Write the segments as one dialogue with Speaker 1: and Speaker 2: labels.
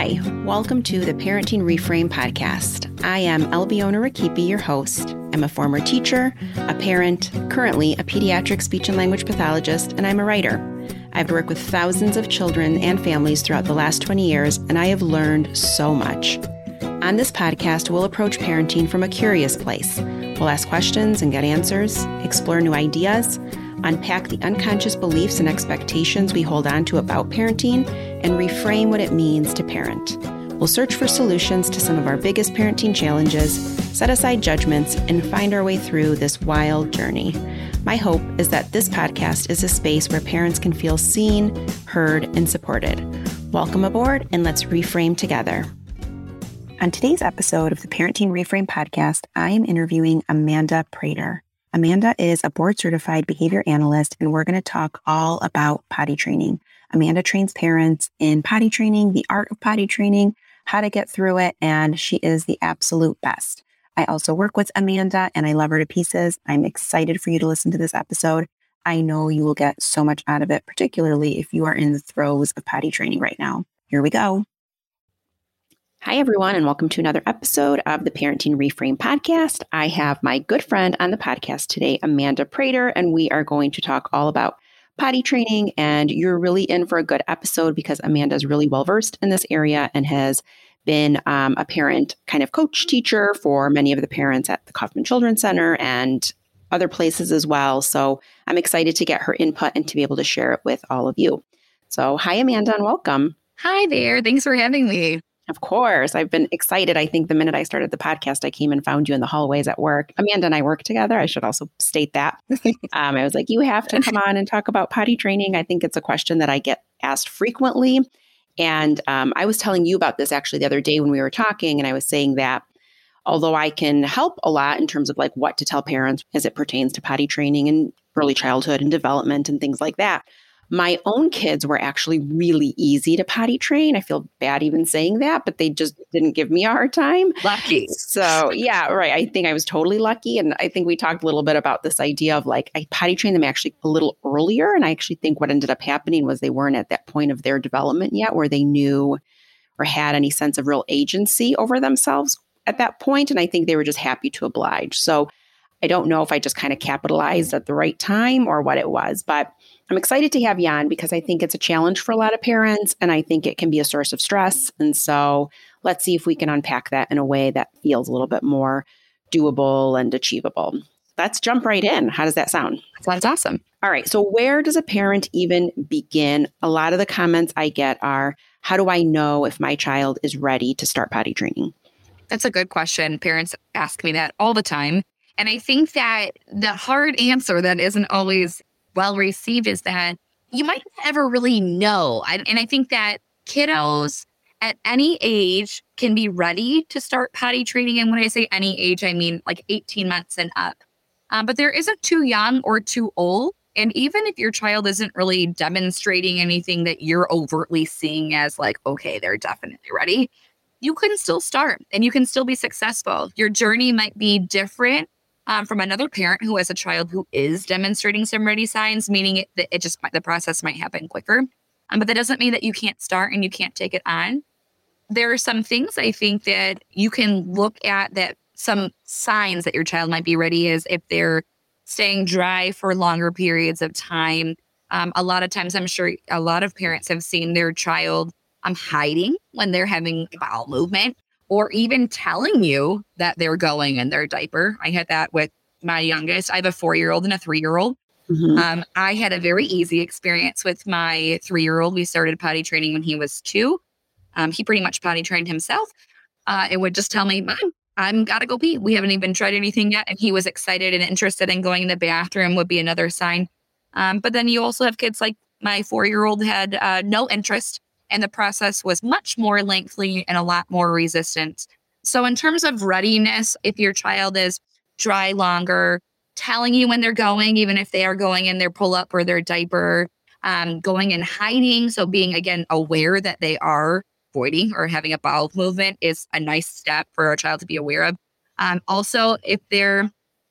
Speaker 1: Hi, welcome to the Parenting Reframe podcast. I am Albiona Rakipi, your host. I'm a former teacher, a parent, currently a pediatric speech and language pathologist, and I'm a writer. I've worked with thousands of children and families throughout the last 20 years, and I have learned so much. On this podcast, we'll approach parenting from a curious place. We'll ask questions and get answers, explore new ideas, unpack the unconscious beliefs and expectations we hold on to about parenting, and reframe what it means to parent. We'll search for solutions to some of our biggest parenting challenges, set aside judgments, and find our way through this wild journey. My hope is that this podcast is a space where parents can feel seen, heard, and supported. Welcome aboard, and let's reframe together. On today's episode of the Parenting Reframe podcast, I am interviewing Amanda Prater. Amanda is a board certified behavior analyst, and we're going to talk all about potty training. Amanda trains parents in potty training, the art of potty training, how to get through it, and she is the absolute best. I also work with Amanda and I love her to pieces. I'm excited for you to listen to this episode. I know you will get so much out of it, particularly if you are in the throes of potty training right now. Here we go. Hi, everyone, and welcome to another episode of the Parenting Reframe podcast. I have my good friend on the podcast today, Amanda Prater, and we are going to talk all about potty training. And you're really in for a good episode because Amanda is really well versed in this area and has been um, a parent kind of coach teacher for many of the parents at the Kaufman Children's Center and other places as well. So I'm excited to get her input and to be able to share it with all of you. So, hi, Amanda, and welcome.
Speaker 2: Hi there. Thanks for having me.
Speaker 1: Of course. I've been excited. I think the minute I started the podcast, I came and found you in the hallways at work. Amanda and I work together. I should also state that. um, I was like, you have to come on and talk about potty training. I think it's a question that I get asked frequently. And um, I was telling you about this actually the other day when we were talking, and I was saying that although I can help a lot in terms of like what to tell parents as it pertains to potty training and early childhood and development and things like that, my own kids were actually really easy to potty train. I feel bad even saying that, but they just didn't give me a hard time.
Speaker 2: Lucky.
Speaker 1: So, yeah, right. I think I was totally lucky. And I think we talked a little bit about this idea of like, I potty trained them actually a little earlier. And I actually think what ended up happening was they weren't at that point of their development yet where they knew or had any sense of real agency over themselves at that point. And I think they were just happy to oblige. So, I don't know if I just kind of capitalized at the right time or what it was, but I'm excited to have you on because I think it's a challenge for a lot of parents and I think it can be a source of stress. And so let's see if we can unpack that in a way that feels a little bit more doable and achievable. Let's jump right in. How does that sound?
Speaker 2: Sounds awesome.
Speaker 1: All right. So, where does a parent even begin? A lot of the comments I get are How do I know if my child is ready to start potty training?
Speaker 2: That's a good question. Parents ask me that all the time. And I think that the hard answer that isn't always well received is that you might never really know. And I think that kiddos at any age can be ready to start potty training. And when I say any age, I mean like 18 months and up. Um, but there isn't too young or too old. And even if your child isn't really demonstrating anything that you're overtly seeing as like, okay, they're definitely ready, you can still start and you can still be successful. Your journey might be different um, from another parent who has a child who is demonstrating some ready signs, meaning it, that it just the process might happen quicker. Um, but that doesn't mean that you can't start and you can't take it on. There are some things I think that you can look at that some signs that your child might be ready is if they're staying dry for longer periods of time. Um, a lot of times, I'm sure a lot of parents have seen their child um, hiding when they're having bowel movement or even telling you that they're going in their diaper. I had that with my youngest. I have a four year old and a three year old. Mm-hmm. Um, I had a very easy experience with my three year old. We started potty training when he was two. Um, he pretty much potty trained himself. Uh, it would just tell me, Mom, I'm gotta go pee. We haven't even tried anything yet. And he was excited and interested in going in the bathroom would be another sign. Um, but then you also have kids like my four year old had uh, no interest and the process was much more lengthy and a lot more resistant. So, in terms of readiness, if your child is dry longer, telling you when they're going, even if they are going in their pull up or their diaper, um, going and hiding. So, being again aware that they are voiding or having a bowel movement is a nice step for a child to be aware of. Um, also, if they're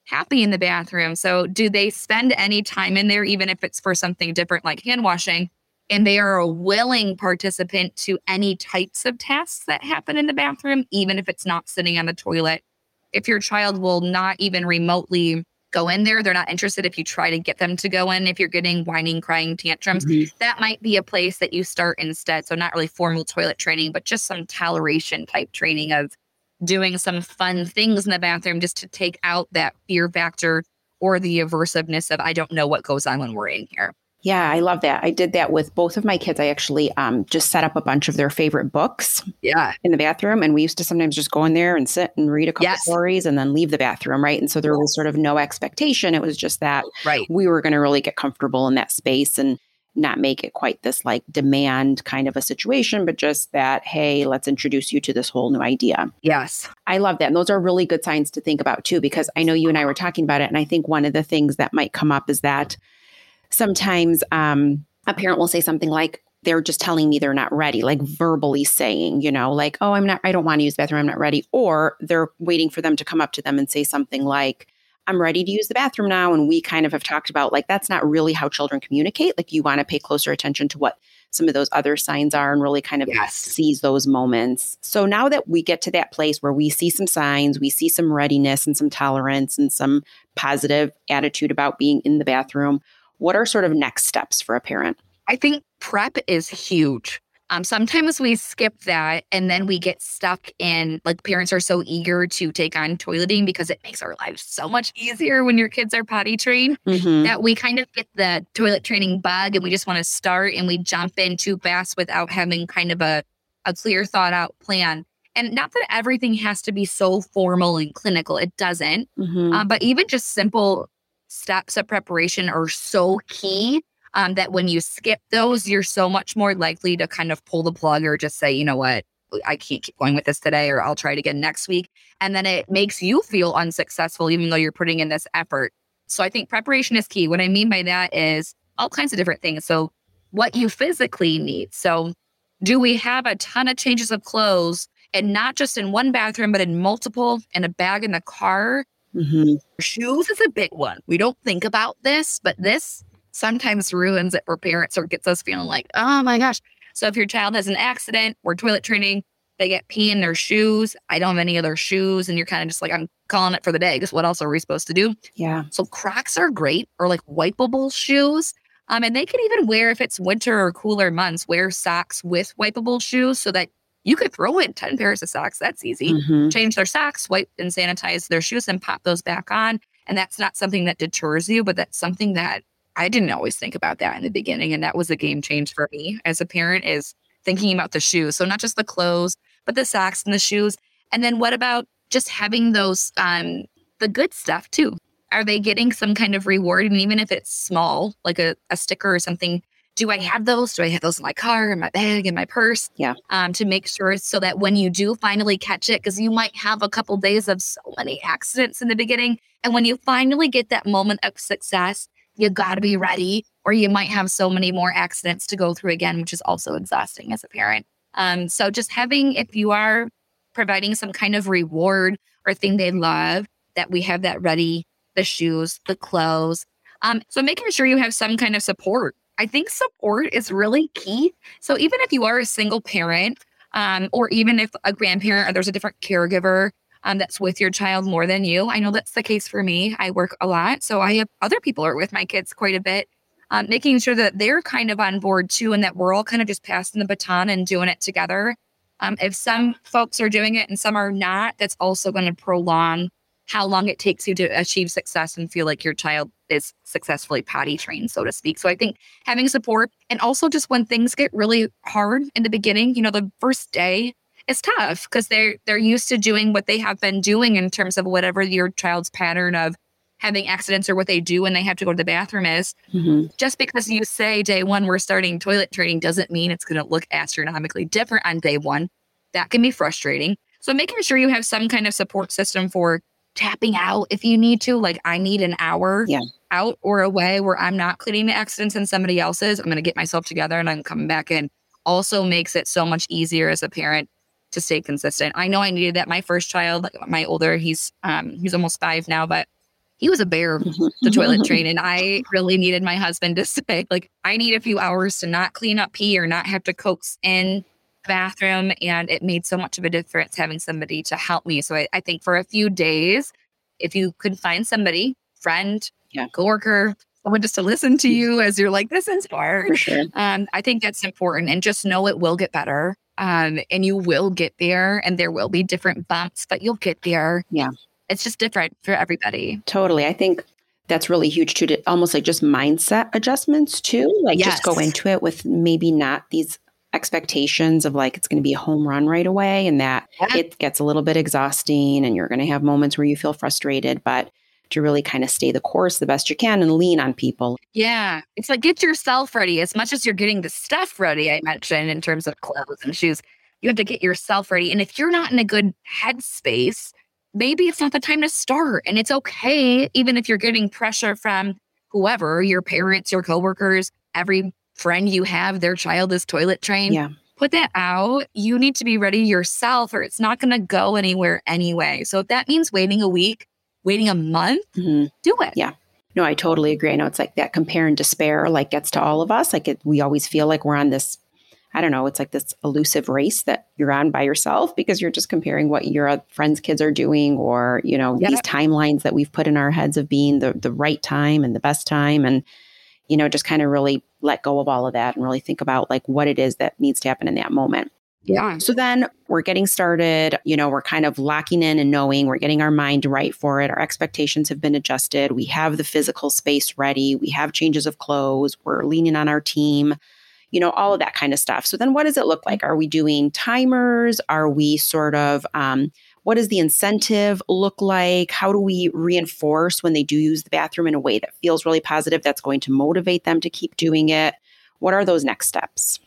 Speaker 2: happy in the bathroom. So, do they spend any time in there, even if it's for something different like hand washing? And they are a willing participant to any types of tasks that happen in the bathroom, even if it's not sitting on the toilet. If your child will not even remotely go in there, they're not interested if you try to get them to go in. If you're getting whining, crying tantrums, mm-hmm. that might be a place that you start instead. So, not really formal toilet training, but just some toleration type training of doing some fun things in the bathroom just to take out that fear factor or the aversiveness of, I don't know what goes on when we're in here.
Speaker 1: Yeah, I love that. I did that with both of my kids. I actually um, just set up a bunch of their favorite books.
Speaker 2: Yeah.
Speaker 1: In the bathroom, and we used to sometimes just go in there and sit and read a couple yes. stories and then leave the bathroom, right? And so there was sort of no expectation. It was just that
Speaker 2: right.
Speaker 1: we were going to really get comfortable in that space and not make it quite this like demand kind of a situation, but just that, hey, let's introduce you to this whole new idea.
Speaker 2: Yes.
Speaker 1: I love that. And those are really good signs to think about too, because I know you and I were talking about it. And I think one of the things that might come up is that sometimes um, a parent will say something like, they're just telling me they're not ready, like verbally saying, you know, like, oh, I'm not, I don't want to use the bathroom, I'm not ready. Or they're waiting for them to come up to them and say something like, I'm ready to use the bathroom now. And we kind of have talked about like, that's not really how children communicate. Like, you want to pay closer attention to what some of those other signs are and really kind of yes. seize those moments. So now that we get to that place where we see some signs, we see some readiness and some tolerance and some positive attitude about being in the bathroom, what are sort of next steps for a parent?
Speaker 2: I think prep is huge. Um, sometimes we skip that and then we get stuck in like parents are so eager to take on toileting because it makes our lives so much easier when your kids are potty trained mm-hmm. that we kind of get the toilet training bug and we just want to start and we jump in too fast without having kind of a, a clear thought out plan. And not that everything has to be so formal and clinical, it doesn't. Mm-hmm. Um, but even just simple steps of preparation are so key um, that when you skip those, you're so much more likely to kind of pull the plug or just say, you know what, I can't keep going with this today, or I'll try it again next week. And then it makes you feel unsuccessful, even though you're putting in this effort. So I think preparation is key. What I mean by that is all kinds of different things. So, what you physically need. So, do we have a ton of changes of clothes and not just in one bathroom, but in multiple in a bag in the car? Mm-hmm. Shoes is a big one. We don't think about this, but this sometimes ruins it for parents or gets us feeling like, oh my gosh. So if your child has an accident or toilet training, they get pee in their shoes. I don't have any other shoes. And you're kind of just like, I'm calling it for the day because what else are we supposed to do?
Speaker 1: Yeah.
Speaker 2: So Crocs are great or like wipeable shoes. Um, and they can even wear, if it's winter or cooler months, wear socks with wipeable shoes so that you could throw in 10 pairs of socks. That's easy. Mm-hmm. Change their socks, wipe and sanitize their shoes, and pop those back on. And that's not something that deters you, but that's something that I didn't always think about that in the beginning. And that was a game change for me as a parent is thinking about the shoes. So not just the clothes, but the socks and the shoes. And then what about just having those um the good stuff too? Are they getting some kind of reward? And even if it's small, like a, a sticker or something, do I have those? Do I have those in my car, in my bag, in my purse?
Speaker 1: Yeah.
Speaker 2: Um, to make sure so that when you do finally catch it, because you might have a couple days of so many accidents in the beginning. And when you finally get that moment of success, you got to be ready, or you might have so many more accidents to go through again, which is also exhausting as a parent. Um, so just having, if you are providing some kind of reward or thing they love, that we have that ready the shoes, the clothes. Um, so making sure you have some kind of support I think support is really key. So even if you are a single parent, um, or even if a grandparent or there's a different caregiver um, that's with your child more than you, I know that's the case for me. I work a lot, so I have other people are with my kids quite a bit. Um, making sure that they're kind of on board too, and that we're all kind of just passing the baton and doing it together. Um, if some folks are doing it and some are not, that's also going to prolong how long it takes you to achieve success and feel like your child is successfully potty trained, so to speak. So I think having support and also just when things get really hard in the beginning, you know, the first day is tough because they're they're used to doing what they have been doing in terms of whatever your child's pattern of having accidents or what they do when they have to go to the bathroom is. Mm-hmm. Just because you say day one we're starting toilet training doesn't mean it's going to look astronomically different on day one. That can be frustrating. So making sure you have some kind of support system for tapping out if you need to. Like I need an hour
Speaker 1: yeah.
Speaker 2: Out or away where I'm not cleaning the accidents and somebody else's. I'm going to get myself together and I'm coming back in. Also makes it so much easier as a parent to stay consistent. I know I needed that. My first child, my older, he's um he's almost five now, but he was a bear the toilet train and i really needed my husband to say like i need a few hours to not clean up pee or not have to coax in the bathroom and it made so much of a difference having somebody to help me so i, I think for a few days if you could find somebody friend
Speaker 1: Yeah.
Speaker 2: coworker someone just to listen to you as you're like this is hard
Speaker 1: sure.
Speaker 2: um, I think that's important and just know it will get better. Um, and you will get there and there will be different bumps, but you'll get there.
Speaker 1: Yeah.
Speaker 2: It's just different for everybody.
Speaker 1: Totally. I think that's really huge too, to almost like just mindset adjustments too. Like just go into it with maybe not these expectations of like it's going to be a home run right away and that
Speaker 2: Yeah.
Speaker 1: it gets a little bit exhausting and you're going to have moments where you feel frustrated, but to really kind of stay the course the best you can and lean on people.
Speaker 2: Yeah. It's like get yourself ready as much as you're getting the stuff ready, I mentioned in terms of clothes and shoes. You have to get yourself ready. And if you're not in a good headspace, maybe it's not the time to start. And it's okay, even if you're getting pressure from whoever, your parents, your coworkers, every friend you have, their child is toilet trained.
Speaker 1: Yeah.
Speaker 2: Put that out. You need to be ready yourself, or it's not going to go anywhere anyway. So if that means waiting a week, waiting a month,
Speaker 1: Mhm.
Speaker 2: do it.
Speaker 1: Yeah. No, I totally agree. I know it's like that compare and despair like gets to all of us. Like it, we always feel like we're on this, I don't know, it's like this elusive race that you're on by yourself because you're just comparing what your friends' kids are doing or, you know, these timelines that we've put in our heads of being the, the right time and the best time. And, you know, just kind of really let go of all of that and really think about like what it is that needs to happen in that moment.
Speaker 2: Yeah.
Speaker 1: So then we're getting started, you know, we're kind of locking in and knowing we're getting our mind right for it. Our expectations have been adjusted. We have the physical space ready. We have changes of clothes. We're leaning on our team, you know, all of that kind of stuff. So then what does it look like? Are we doing timers? Are we sort of, um, what does the incentive look like? How do we reinforce when they do use the bathroom in a way that feels really positive, that's going to motivate them to keep doing it? What are those next steps?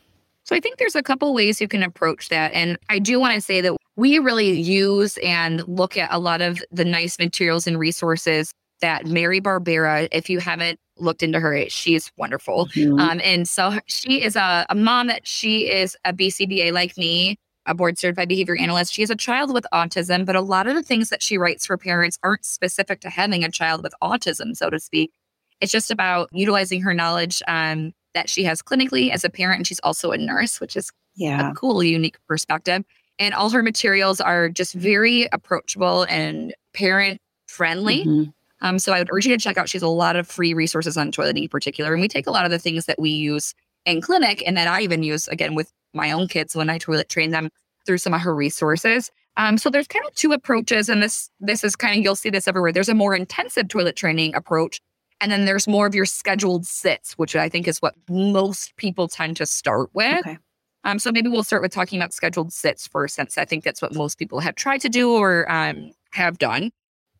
Speaker 2: So I think there's a couple ways you can approach that. And I do want to say that we really use and look at a lot of the nice materials and resources that Mary Barbera, if you haven't looked into her, she's wonderful.
Speaker 1: Mhm.
Speaker 2: Um, and so she is a, a mom that she is a BCBA like me, a board certified behavior analyst. She has a child with autism, but a lot of the things that she writes for parents aren't specific to having a child with autism, so to speak. It's just about utilizing her knowledge um, that she has clinically as a parent. And she's also a nurse, which is
Speaker 1: yeah.
Speaker 2: a cool, unique perspective. And all her materials are just very approachable and parent friendly.
Speaker 1: Mhm.
Speaker 2: Um, so I would urge you to check out. She has a lot of free resources on toileting in particular. And we take a lot of the things that we use in clinic and that I even use again with my own kids when I toilet train them through some of her resources. Um, so there's kind of two approaches, and this this is kind of you'll see this everywhere. There's a more intensive toilet training approach, and then there's more of your scheduled sits, which I think is what most people tend to start with.
Speaker 1: Okay.
Speaker 2: Um, so maybe we'll start with talking about scheduled sits first, since I think that's what most people have tried to do or um, have done.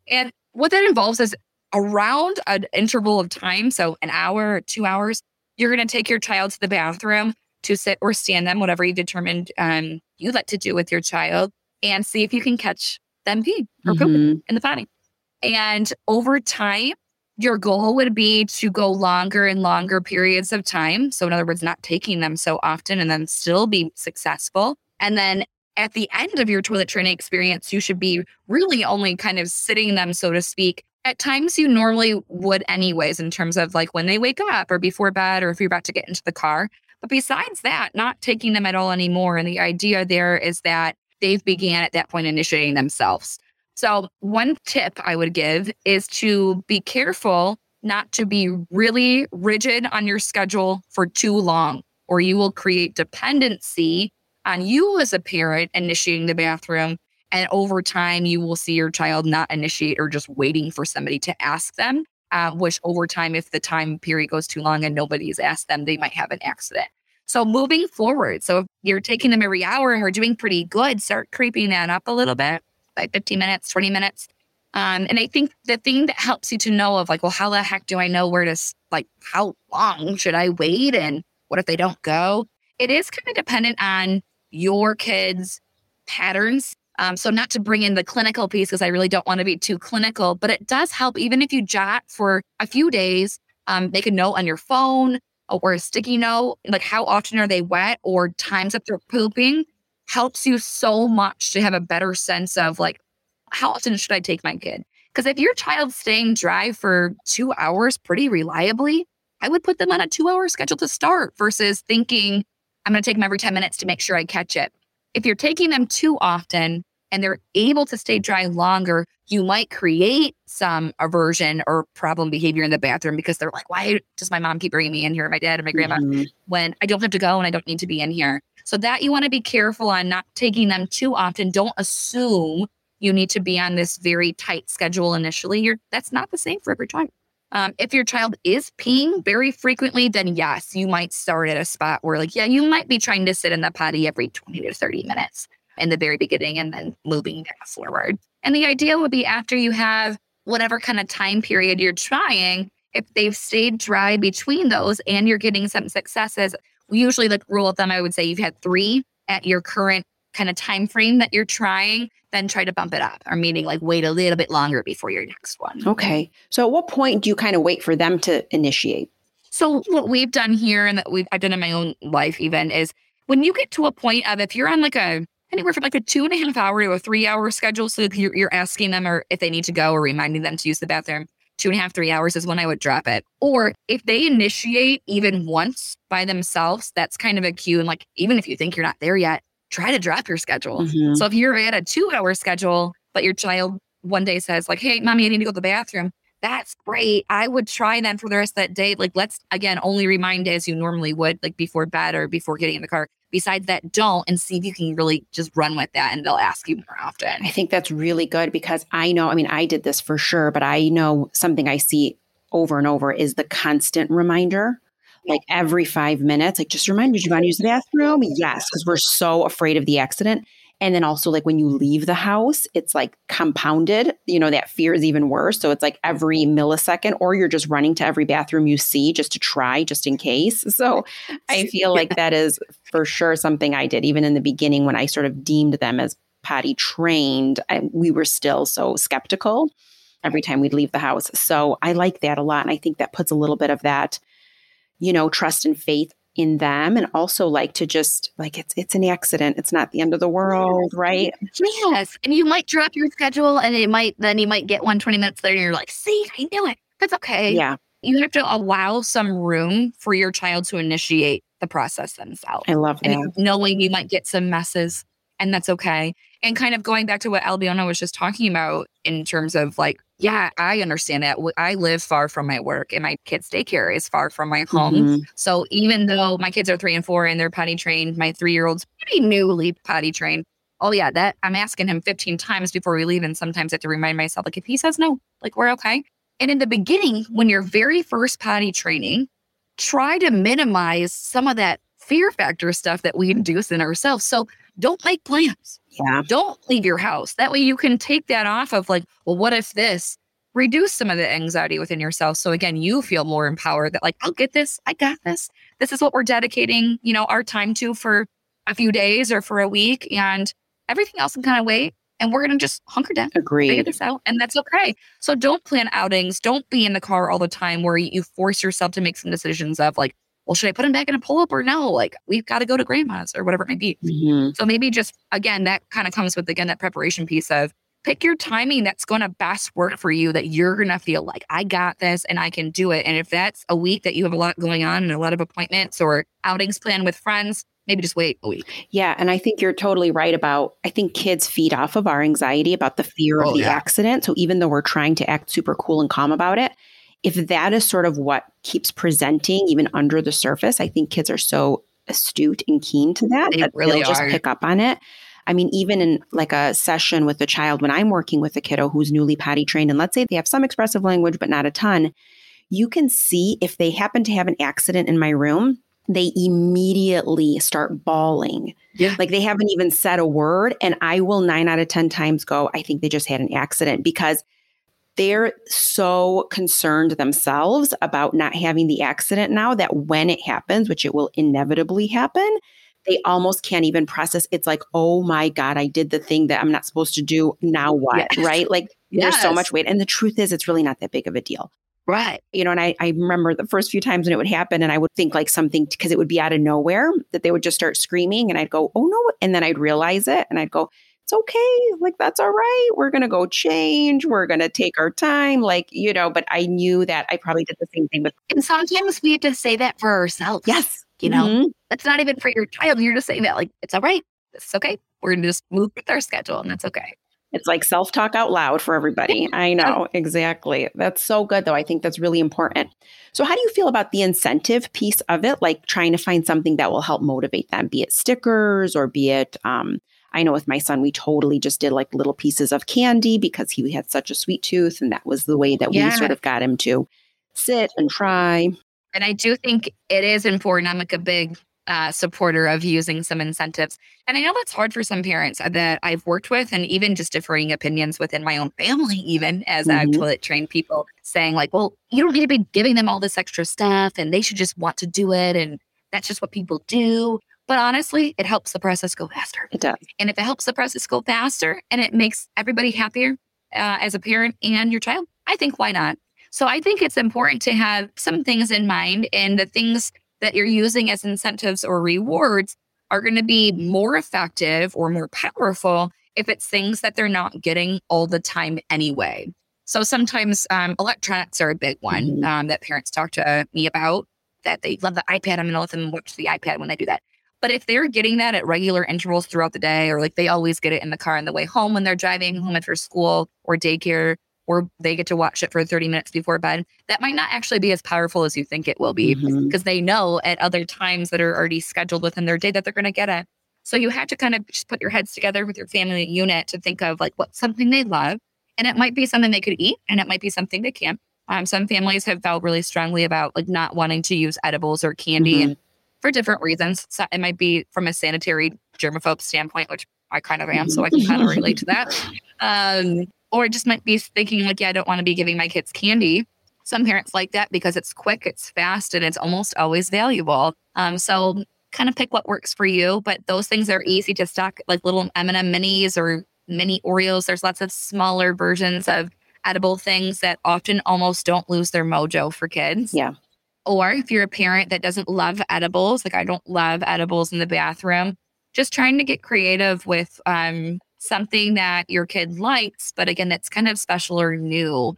Speaker 2: And what that involves is around an interval of time, so an hour two hours, you're going to take your child to the bathroom to sit or stand them, whatever you determined um, you'd like to do with your child, and see if you can catch them pee or pooping
Speaker 1: Mhm.
Speaker 2: in the potty. And over time, your goal would be to go longer and longer periods of time. So, in other words, not taking them so often and then still be successful. And then at the end of your toilet training experience, you should be really only kind of sitting them, so to speak, at times you normally would, anyways, in terms of like when they wake up or before bed or if you're about to get into the car. But besides that, not taking them at all anymore. And the idea there is that they've began at that point initiating themselves. So, one tip I would give is to be careful not to be really rigid on your schedule for too long, or you will create dependency on you as a parent initiating the bathroom. And over time, you will see your child not initiate or just waiting for somebody to ask them, uh, which over time, if the time period goes too long and nobody's asked them, they might have an accident. So, moving forward, so if you're taking them every hour and are doing pretty good, start creeping that up a little bit by 15 minutes, 20 minutes. Um, and I think the thing that helps you to know of like, well, how the heck do I know where to, like, how long should I wait? And what if they don't go? It is kind of dependent on your kids' patterns. Um, so, not to bring in the clinical piece because I really don't want to be too clinical, but it does help even if you jot for a few days, um, make a note on your phone or a sticky note, like how often are they wet or times that they're pooping helps you so much to have a better sense of like, how often should I take my kid? Because if your child's staying dry for two hours pretty reliably, I would put them on a two hour schedule to start versus thinking, I'm going to take them every 10 minutes to make sure I catch it. If you're taking them too often and they're able to stay dry longer, you might create some aversion or problem behavior in the bathroom because they're like, why does my mom keep bringing me in here, my dad and my grandma, mm-hmm. when I don't have to go and I don't need to be in here? So that you want to be careful on not taking them too often. Don't assume you need to be on this very tight schedule initially. You're that's not the same for every child. Um, if your child is peeing very frequently, then yes, you might start at a spot where, like, yeah, you might be trying to sit in the potty every 20 to 30 minutes in the very beginning and then moving forward. And the idea would be after you have whatever kind of time period you're trying, if they've stayed dry between those and you're getting some successes, usually the rule of thumb, I would say you've had three at your current kind of time frame that you're trying, then try to bump it up or meaning like wait a little bit longer before your next one.
Speaker 1: Okay. So at what point do you kind of wait for them to initiate?
Speaker 2: So what we've done here and that we've I've done in my own life even is when you get to a point of if you're on like a anywhere from like a two and a half hour to a three hour schedule, so you're, you're asking them or if they need to go or reminding them to use the bathroom, two and a half, three hours is when I would drop it. Or if they initiate even once by themselves, that's kind of a cue. And like, even if you think you're not there yet, try to drop your schedule. Mm-hmm. So if you're at a two hour schedule, but your child one day says, like, hey, mommy, I need to go to the bathroom, that's great. I would try them for the rest of that day. Like, let's again only remind as you normally would, like before bed or before getting in the car. Besides that, don't and see if you can really just run with that and they'll ask you more often.
Speaker 1: I think that's really good because I know, I mean, I did this for sure, but I know something I see over and over is the constant reminder like every five minutes, like just remind me, do you want to use the bathroom? Yes, because we're so afraid of the accident. And then also, like when you leave the house, it's like compounded. You know, that fear is even worse. So it's like every millisecond, or you're just running to every bathroom you see just to try, just in case. So I feel like that is for sure something I did, even in the beginning when I sort of deemed them as potty trained. I, we were still so skeptical every time we'd leave the house. So I like that a lot. And I think that puts a little bit of that you know, trust and faith in them and also like to just like it's it's an accident. It's not the end of the world right?
Speaker 2: Yes. And you might drop your schedule and it might then you might get one 20 minutes later and you're like see i knew it. That's okay.
Speaker 1: Yeah.
Speaker 2: You have to allow some room for your child to initiate the process themselves
Speaker 1: i love that.
Speaker 2: and knowing you might get some messes and that's okay and kind of going back to what albiona was just talking about in terms of like yeah, I understand that. I live far from my work and my kids' daycare is far from my home. Mm-hmm. So even though my kids are three and four and they're potty trained, my three year old's pretty newly potty trained. Oh, yeah, that I'm asking him 15 times before we leave. And sometimes I have to remind myself, like, if he says no, like, we're okay. And in the beginning, when you're very first potty training, try to minimize some of that fear factor stuff that we induce in ourselves. So don't make plans.
Speaker 1: Yeah.
Speaker 2: Don't leave your house. That way you can take that off of like, well, what if this? Reduce some of the anxiety within yourself. So again, you feel more empowered that like, I'll get this. I got this. This is what we're dedicating, you know, our time to for a few days or for a week. And everything else can kind of wait. And we're gonna just hunker down.
Speaker 1: Agree.
Speaker 2: Figure this out. And that's okay. So don't plan outings. Don't be in the car all the time where you force yourself to make some decisions of like, well, should I put him back in a pull up or no? Like, we've got to go to grandma's or whatever it may be. Mm-hmm. So maybe just, again, that kind of comes with, again, that preparation piece of pick your timing that's going to best work for you that you're going to feel like I got this and I can do it. And if that's a week that you have a lot going on and a lot of appointments or outings planned with friends, maybe just wait a week.
Speaker 1: Yeah. And I think you're totally right about, I think kids feed off of our anxiety about the fear oh, of the yeah. accident. So even though we're trying to act super cool and calm about it, if that is sort of what keeps presenting even under the surface, I think kids are so astute and keen to that
Speaker 2: they
Speaker 1: that
Speaker 2: really
Speaker 1: they'll just pick up on it. I mean, even in like a session with a child, when I'm working with a kiddo who's newly potty trained, and let's say they have some expressive language, but not a ton, you can see if they happen to have an accident in my room, they immediately start bawling.
Speaker 2: Yeah.
Speaker 1: Like they haven't even said a word. And I will nine out of 10 times go, I think they just had an accident because they're so concerned themselves about not having the accident now that when it happens, which it will inevitably happen, they almost can't even process. It's like, oh my God, I did the thing that I'm not supposed to do. Now what? Yes. Right? Like yes. there's so much weight. And the truth is, it's really not that big of a deal.
Speaker 2: Right.
Speaker 1: You know, and I, I remember the first few times when it would happen, and I would think like something because it would be out of nowhere that they would just start screaming, and I'd go, oh no. And then I'd realize it, and I'd go, that's okay. Like, that's all right. We're going to go change. We're going to take our time. Like, you know, but I knew that I probably did the same thing with.
Speaker 2: And sometimes we have to say that for ourselves.
Speaker 1: Yes.
Speaker 2: You know, mm-hmm. that's not even for your child. You're just saying that, like, it's all right. It's okay. We're going to just move with our schedule and that's okay.
Speaker 1: It's like self talk out loud for everybody. I know, exactly. That's so good, though. I think that's really important. So, how do you feel about the incentive piece of it? Like trying to find something that will help motivate them, be it stickers or be it, um, I know with my son, we totally just did like little pieces of candy because he had such a sweet tooth. And that was the way that yeah. we sort of got him to sit and try.
Speaker 2: And I do think it is important. I'm like a big uh, supporter of using some incentives. And I know that's hard for some parents that I've worked with, and even just differing opinions within my own family, even as mm-hmm. I've toilet trained people, saying, like, well, you don't need to be giving them all this extra stuff, and they should just want to do it. And that's just what people do. But honestly, it helps the process go faster.
Speaker 1: It does.
Speaker 2: And if it helps the process go faster and it makes everybody happier uh, as a parent and your child, I think why not? So I think it's important to have some things in mind and the things that you're using as incentives or rewards are going to be more effective or more powerful if it's things that they're not getting all the time anyway. So sometimes um, electronics are a big one mm-hmm. um, that parents talk to me about. That they love the iPad. I'm going to let them watch the iPad when they do that. But if they're getting that at regular intervals throughout the day, or like they always get it in the car on the way home when they're driving home after school or daycare, or they get to watch it for 30 minutes before bed, that might not actually be as powerful as you think it will be because mm-hmm. they know at other times that are already scheduled within their day that they're going to get it. So you have to kind of just put your heads together with your family unit to think of like what's something they love. And it might be something they could eat and it might be something they can't. Um, some families have felt really strongly about like not wanting to use edibles or candy mm-hmm. and for different reasons. So it might be from a sanitary germaphobe standpoint, which I kind of am, so I can kind of relate to that. Um, or it just might be thinking like, yeah, I don't want to be giving my kids candy. Some parents like that because it's quick, it's fast, and it's almost always valuable. Um, so kind of pick what works for you. But those things are easy to stock, like little M&M minis or mini Oreos. There's lots of smaller versions of edible things that often almost don't lose their mojo for kids.
Speaker 1: Yeah.
Speaker 2: Or if you're a parent that doesn't love edibles, like I don't love edibles in the bathroom, just trying to get creative with um, something that your kid likes, but again, that's kind of special or new.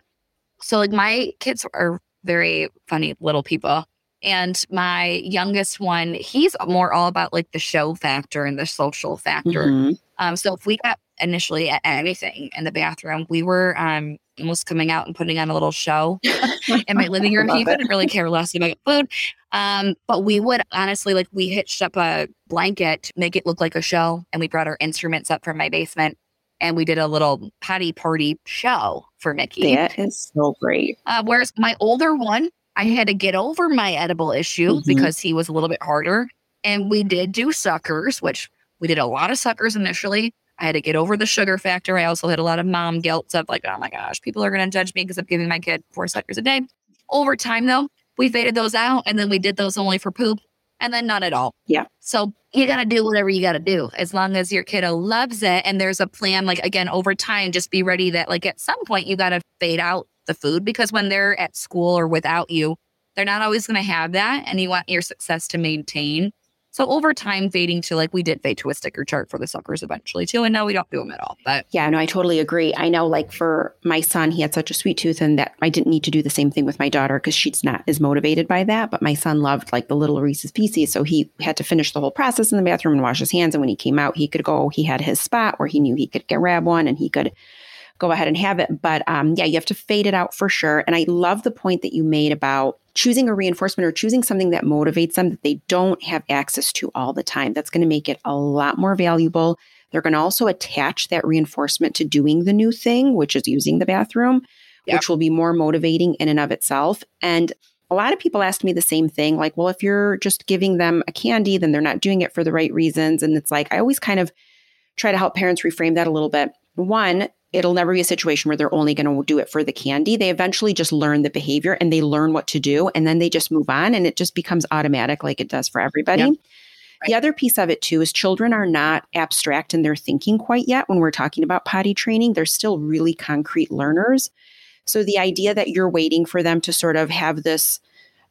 Speaker 2: So, like, my kids are very funny little people. And my youngest one, he's more all about like the show factor and the social factor. Mm-hmm. Um, so if we got initially at anything in the bathroom, we were um, almost coming out and putting on a little show in my living room. He couldn't really care less about food. Um, but we would honestly like we hitched up a blanket to make it look like a show, and we brought our instruments up from my basement, and we did a little potty party show for Mickey.
Speaker 1: That is so great.
Speaker 2: Uh, whereas my older one, I had to get over my edible issue mm-hmm. because he was a little bit harder, and we did do suckers, which we did a lot of suckers initially. I had to get over the sugar factor. I also had a lot of mom guilt of like, oh my gosh, people are going to judge me because I'm giving my kid four suckers a day. Over time, though, we faded those out and then we did those only for poop and then not at all.
Speaker 1: Yeah.
Speaker 2: So you got to do whatever you got to do as long as your kiddo loves it. And there's a plan, like, again, over time, just be ready that, like, at some point, you got to fade out the food because when they're at school or without you, they're not always going to have that. And you want your success to maintain. So over time, fading to like we did fade to a sticker chart for the suckers eventually too, and now we don't do them at all. But
Speaker 1: yeah, no, I totally agree. I know, like for my son, he had such a sweet tooth, and that I didn't need to do the same thing with my daughter because she's not as motivated by that. But my son loved like the little Reese's Pieces, so he had to finish the whole process in the bathroom and wash his hands. And when he came out, he could go. He had his spot where he knew he could grab one, and he could go ahead and have it. But um, yeah, you have to fade it out for sure. And I love the point that you made about choosing a reinforcement or choosing something that motivates them that they don't have access to all the time. That's going to make it a lot more valuable. They're going to also attach that reinforcement to doing the new thing, which is using the bathroom, yep. which will be more motivating in and of itself. And a lot of people ask me the same thing like, well, if you're just giving them a candy, then they're not doing it for the right reasons. And it's like, I always kind of try to help parents reframe that a little bit. One, it'll never be a situation where they're only going to do it for the candy. They eventually just learn the behavior and they learn what to do and then they just move on and it just becomes automatic like it does for everybody. Yep. Right. The other piece of it too is children are not abstract in their thinking quite yet when we're talking about potty training. They're still really concrete learners. So the idea that you're waiting for them to sort of have this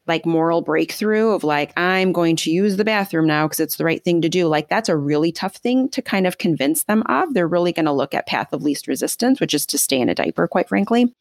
Speaker 1: like moral breakthrough of like, I'm going to use the bathroom now because it's the right thing to do. Like, that's a really tough thing to kind of convince them of. They're really going to look at path of least resistance, which is to stay in a diaper, quite frankly.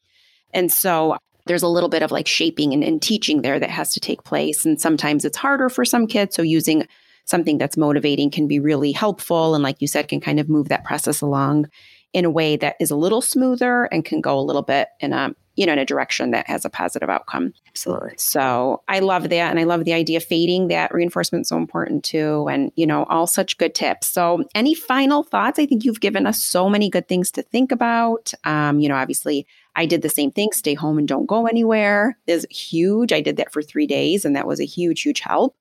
Speaker 1: And so there's a little bit of like shaping and, and teaching there that has to take place. And sometimes it's harder for some kids. So using something that's motivating can be really helpful. And like you said, can kind of move that process along in a way that is a little smoother and can go a little bit in a you know in a direction that has a positive outcome.
Speaker 2: Absolutely.
Speaker 1: So i love that and i love the idea of fading that. Reinforcement so important too and you know all such good tips. So any final thoughts? I think you've given us so many good things to think about. Um, you know obviously i did the same thing stay home and don't go anywhere. Is huge i did that for three days and that was a huge huge help.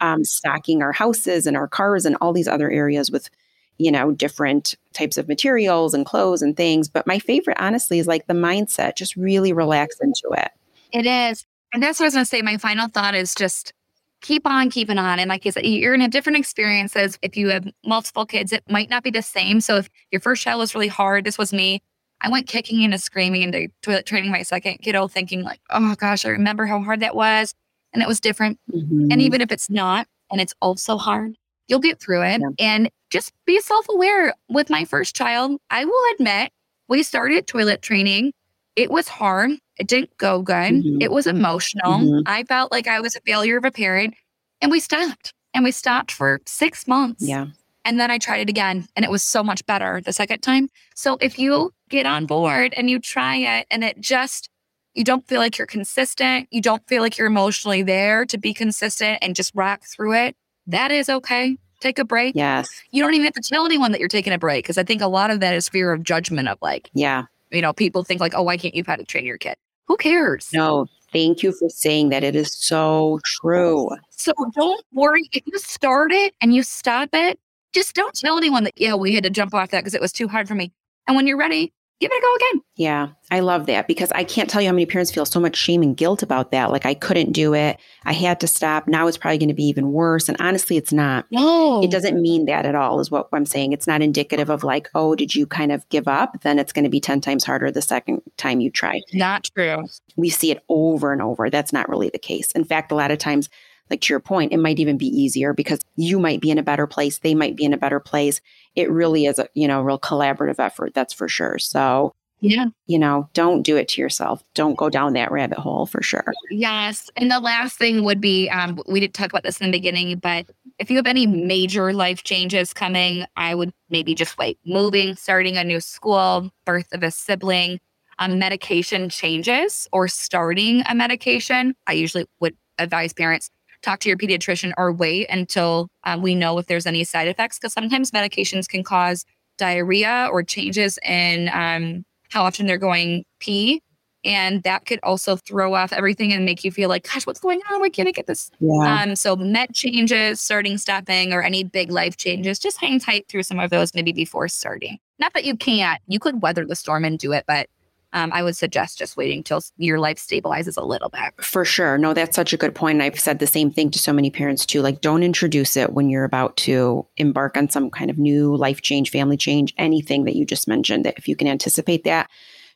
Speaker 1: Um, stocking our houses and our cars and all these other areas with you know, different types of materials and clothes and things. But my favorite, honestly, is like the mindset, just really relax into it.
Speaker 2: It is. And that's what I was going to say. My final thought is just keep on keeping on. And like you said, you're in a different experiences. If you have multiple kids, it might not be the same. So if your first child was really hard, this was me. I went kicking and screaming into toilet training my second kiddo, thinking like, oh gosh, I remember how hard that was. And it was different. Mm-hmm. And even if it's not, and it's also hard, you'll get through it. Yeah. And just be self aware. With my first child, I will admit, we started toilet training. It was hard. It didn't go good. Mm-hmm. It was emotional. Mm-hmm. I felt like I was a failure of a parent. And we stopped. And we stopped for six months.
Speaker 1: Yeah.
Speaker 2: And then I tried it again and it was so much better the second time. So if you get on board and you try it and it just, you don't feel like you're consistent, you don't feel like you're emotionally there to be consistent and just rock through it, that is okay take a break.
Speaker 1: Yes.
Speaker 2: You don't even have to tell anyone that you're taking a break because I think a lot of that is fear of judgment of like,
Speaker 1: yeah,
Speaker 2: you know, people think like, oh, why can't you how to train your kid? Who cares?
Speaker 1: No, thank you for saying that. It is so true.
Speaker 2: So don't worry if you start it and you stop it. Just don't tell anyone that, yeah, we had to jump off that because it was too hard for me. And when you're ready, give it a go again.
Speaker 1: Yeah, I love that because I can't tell you how many parents feel so much shame and guilt about that. Like I couldn't do it. I had to stop. Now it's probably going to be even worse. And honestly, it's not.
Speaker 2: No.
Speaker 1: It doesn't mean that at all, is what I'm saying. It's not indicative of like, oh, did you kind of give up? Then it's going to be 10 times harder the second time you try.
Speaker 2: Not true.
Speaker 1: We see it over and over. That's not really the case. In fact, a lot of times, like to your point, it might even be easier because you might be in a better place. They might be in a better place. It really is a, you know, real collaborative effort. That's for sure. So
Speaker 2: yeah.
Speaker 1: You know, don't do it to yourself. Don't go down that rabbit hole for sure.
Speaker 2: Yes. And the last thing would be um, we did talk about this in the beginning, but if you have any major life changes coming, I would maybe just wait. Moving, starting a new school, birth of a sibling, um, medication changes, or starting a medication. I usually would advise parents talk to your pediatrician or wait until um, we know if there's any side effects because sometimes medications can cause diarrhea or changes in um, how often they're going pee. And that could also throw off everything and make you feel like, gosh, what's going on? Why can't I get this?
Speaker 1: Yeah.
Speaker 2: Um, so med changes, starting, stopping, or any big life changes, just hang tight through some of those maybe before starting. Not that you can't, you could weather the storm and do it, but um, I would suggest just waiting till your life stabilizes a little bit.
Speaker 1: For sure. No, that's such a good point. And I've said the same thing to so many parents too. Like, don't introduce it when you're about to embark on some kind of new life change, family change, anything that you just mentioned. That if you can anticipate that,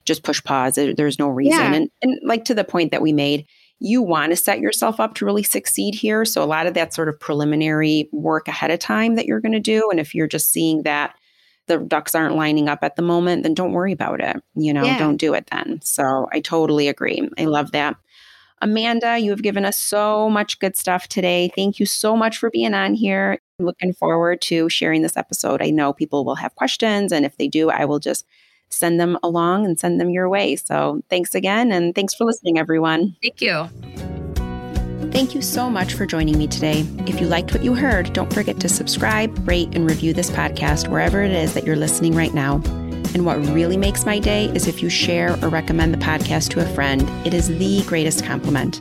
Speaker 1: just push pause. There's no reason. Yeah. And, and like to the point that we made, you want to set yourself up to really succeed here. So a lot of that sort of preliminary work ahead of time that you're going to do. And if you're just seeing that the ducks aren't lining up at the moment, then don't worry about it. You know, yeah. don't do it then. So I totally agree. I love that. Amanda, you have given us so much good stuff today. Thank you so much for being on here. I'm looking forward to sharing this episode. I know people will have questions, and if they do, I will just send them along and send them your way. So thanks again, and thanks for listening, everyone.
Speaker 2: Thank you.
Speaker 1: Thank you so much for joining me today. If you liked what you heard, don't forget to subscribe, rate, and review this podcast wherever it is that you're listening right now. And what really makes my day is if you share or recommend the podcast to a friend. It is the greatest compliment.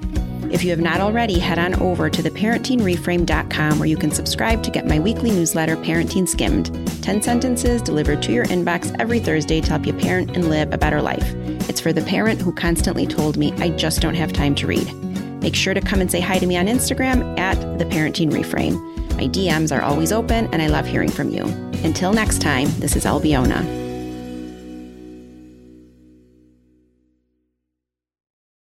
Speaker 1: If you have not already, head on over to theparentingreframe.com where you can subscribe to get my weekly newsletter, Parenting Skimmed 10 sentences delivered to your inbox every Thursday to help you parent and live a better life. It's for the parent who constantly told me, I just don't have time to read. Make sure to come and say hi to me on Instagram at The Parenting Reframe. My DMs are always open and I love hearing from you. Until next time, this is Albiona.